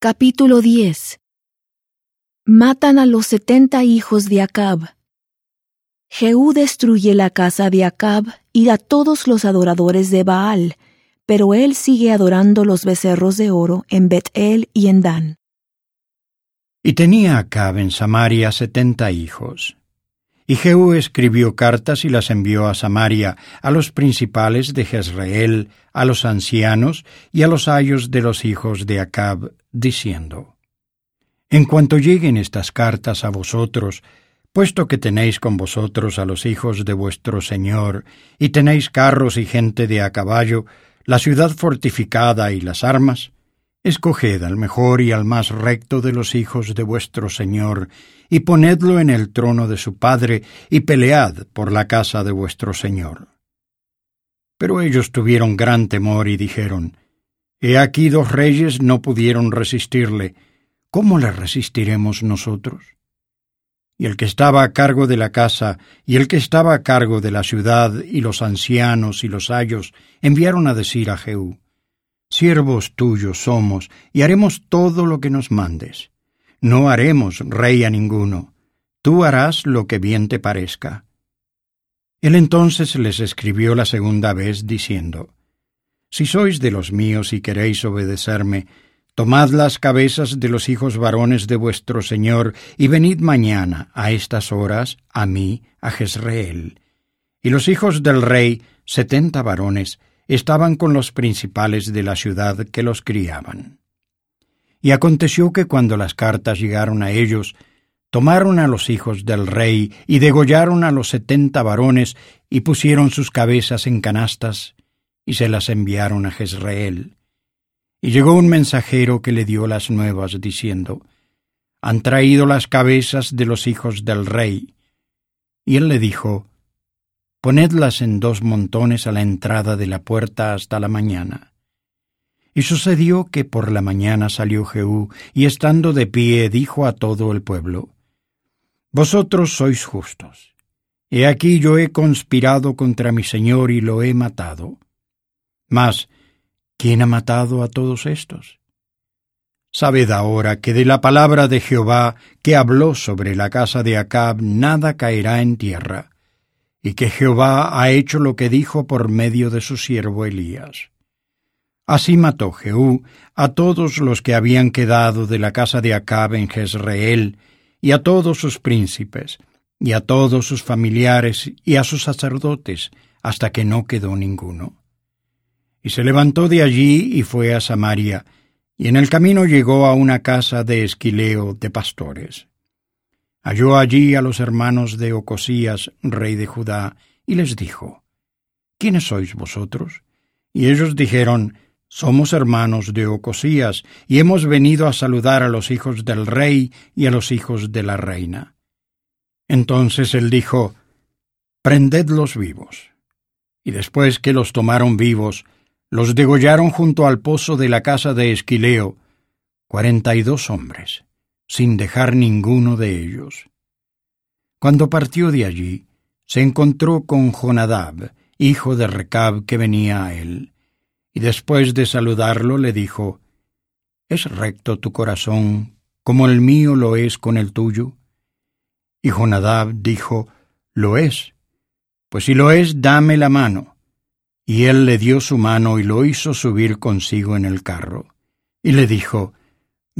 Capítulo 10 Matan a los setenta hijos de Acab. Jehú destruye la casa de Acab y a todos los adoradores de Baal, pero él sigue adorando los becerros de oro en Bet-El y en Dan. Y tenía Acab en Samaria setenta hijos. Y Jehú escribió cartas y las envió a Samaria, a los principales de Jezreel, a los ancianos y a los ayos de los hijos de Acab, diciendo, En cuanto lleguen estas cartas a vosotros, puesto que tenéis con vosotros a los hijos de vuestro Señor, y tenéis carros y gente de a caballo, la ciudad fortificada y las armas, Escoged al mejor y al más recto de los hijos de vuestro Señor, y ponedlo en el trono de su Padre, y pelead por la casa de vuestro Señor. Pero ellos tuvieron gran temor y dijeron, He aquí dos reyes no pudieron resistirle, ¿cómo le resistiremos nosotros? Y el que estaba a cargo de la casa, y el que estaba a cargo de la ciudad, y los ancianos y los ayos, enviaron a decir a Jehú, Siervos tuyos somos, y haremos todo lo que nos mandes. No haremos rey a ninguno. Tú harás lo que bien te parezca. Él entonces les escribió la segunda vez, diciendo, Si sois de los míos y queréis obedecerme, tomad las cabezas de los hijos varones de vuestro Señor, y venid mañana, a estas horas, a mí, a Jezreel. Y los hijos del rey, setenta varones, estaban con los principales de la ciudad que los criaban. Y aconteció que cuando las cartas llegaron a ellos, tomaron a los hijos del rey y degollaron a los setenta varones y pusieron sus cabezas en canastas y se las enviaron a Jezreel. Y llegó un mensajero que le dio las nuevas diciendo, Han traído las cabezas de los hijos del rey. Y él le dijo, ponedlas en dos montones a la entrada de la puerta hasta la mañana. Y sucedió que por la mañana salió Jehú, y estando de pie dijo a todo el pueblo, Vosotros sois justos. He aquí yo he conspirado contra mi Señor y lo he matado. Mas, ¿quién ha matado a todos estos? Sabed ahora que de la palabra de Jehová que habló sobre la casa de Acab nada caerá en tierra, y que Jehová ha hecho lo que dijo por medio de su siervo Elías. Así mató Jehú a todos los que habían quedado de la casa de Acab en Jezreel, y a todos sus príncipes, y a todos sus familiares, y a sus sacerdotes, hasta que no quedó ninguno. Y se levantó de allí y fue a Samaria, y en el camino llegó a una casa de Esquileo de pastores. Halló allí a los hermanos de Ocosías, rey de Judá, y les dijo, ¿Quiénes sois vosotros? Y ellos dijeron, Somos hermanos de Ocosías, y hemos venido a saludar a los hijos del rey y a los hijos de la reina. Entonces él dijo, Prendedlos vivos. Y después que los tomaron vivos, los degollaron junto al pozo de la casa de Esquileo, cuarenta y dos hombres sin dejar ninguno de ellos. Cuando partió de allí, se encontró con Jonadab, hijo de Recab, que venía a él, y después de saludarlo le dijo, ¿Es recto tu corazón como el mío lo es con el tuyo? Y Jonadab dijo, Lo es. Pues si lo es, dame la mano. Y él le dio su mano y lo hizo subir consigo en el carro. Y le dijo,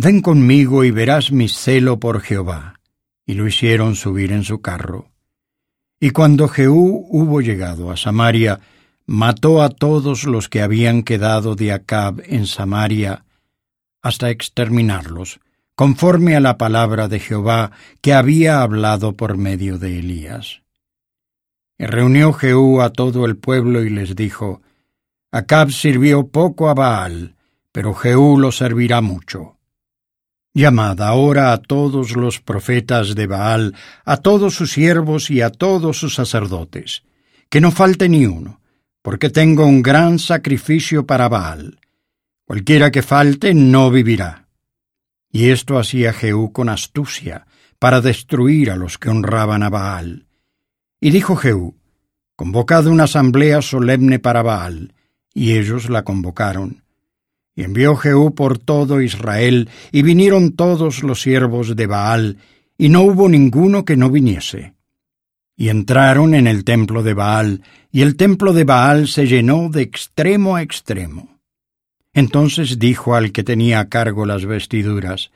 Ven conmigo y verás mi celo por Jehová. Y lo hicieron subir en su carro. Y cuando Jehú hubo llegado a Samaria, mató a todos los que habían quedado de Acab en Samaria, hasta exterminarlos, conforme a la palabra de Jehová que había hablado por medio de Elías. Y reunió Jehú a todo el pueblo y les dijo, Acab sirvió poco a Baal, pero Jehú lo servirá mucho. Llamad ahora a todos los profetas de Baal, a todos sus siervos y a todos sus sacerdotes, que no falte ni uno, porque tengo un gran sacrificio para Baal. Cualquiera que falte no vivirá. Y esto hacía Jehú con astucia, para destruir a los que honraban a Baal. Y dijo Jehú, Convocad una asamblea solemne para Baal, y ellos la convocaron Y envió Jehú por todo Israel, y vinieron todos los siervos de Baal, y no hubo ninguno que no viniese. Y entraron en el templo de Baal, y el templo de Baal se llenó de extremo a extremo. Entonces dijo al que tenía a cargo las vestiduras,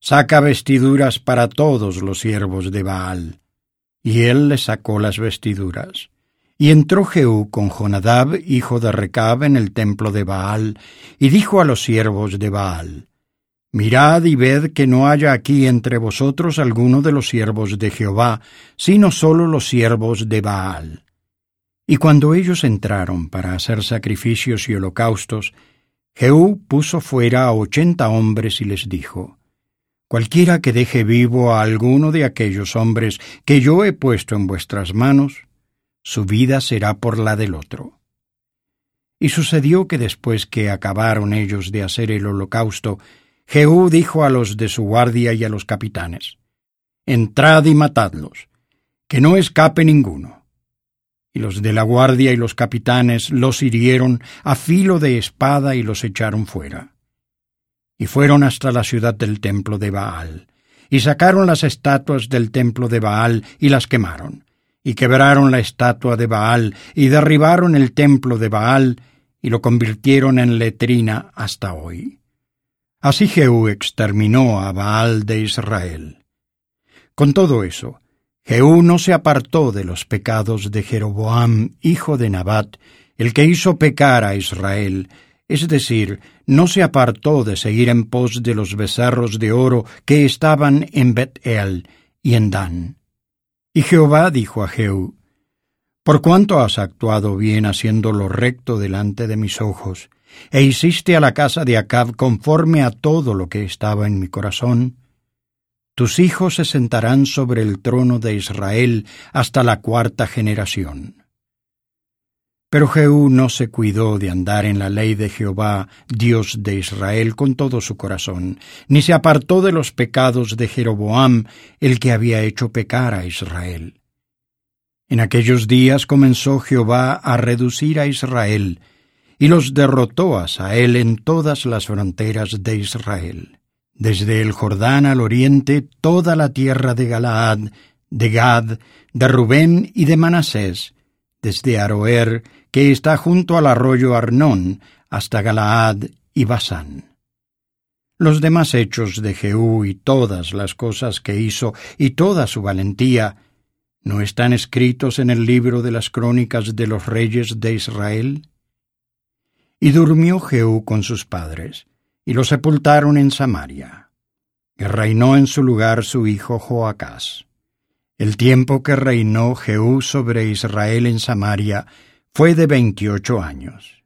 Saca vestiduras para todos los siervos de Baal. Y él le sacó las vestiduras. Y entró Jehú con Jonadab, hijo de Recab, en el templo de Baal, y dijo a los siervos de Baal, Mirad y ved que no haya aquí entre vosotros alguno de los siervos de Jehová, sino sólo los siervos de Baal. Y cuando ellos entraron para hacer sacrificios y holocaustos, Jehú puso fuera a ochenta hombres y les dijo, Cualquiera que deje vivo a alguno de aquellos hombres que yo he puesto en vuestras manos, su vida será por la del otro. Y sucedió que después que acabaron ellos de hacer el holocausto, Jehú dijo a los de su guardia y a los capitanes, Entrad y matadlos, que no escape ninguno. Y los de la guardia y los capitanes los hirieron a filo de espada y los echaron fuera. Y fueron hasta la ciudad del templo de Baal, y sacaron las estatuas del templo de Baal y las quemaron y quebraron la estatua de Baal, y derribaron el templo de Baal, y lo convirtieron en letrina hasta hoy. Así Jehú exterminó a Baal de Israel. Con todo eso, Jehú no se apartó de los pecados de Jeroboam, hijo de Nabat, el que hizo pecar a Israel, es decir, no se apartó de seguir en pos de los becerros de oro que estaban en Bet-El y en Dan. Y Jehová dijo a Jehú, Por cuanto has actuado bien haciendo lo recto delante de mis ojos, e hiciste a la casa de Acab conforme a todo lo que estaba en mi corazón, tus hijos se sentarán sobre el trono de Israel hasta la cuarta generación. Pero Jehú no se cuidó de andar en la ley de Jehová, Dios de Israel, con todo su corazón, ni se apartó de los pecados de Jeroboam, el que había hecho pecar a Israel. En aquellos días comenzó Jehová a reducir a Israel, y los derrotó a Sael en todas las fronteras de Israel, desde el Jordán al oriente, toda la tierra de Galaad, de Gad, de Rubén y de Manasés, desde Aroer, que está junto al arroyo Arnón, hasta Galaad y Basán. Los demás hechos de Jehú y todas las cosas que hizo y toda su valentía, ¿no están escritos en el libro de las crónicas de los reyes de Israel? Y durmió Jehú con sus padres, y lo sepultaron en Samaria. Y reinó en su lugar su hijo Joacás. El tiempo que reinó Jehú sobre Israel en Samaria fue de veintiocho años.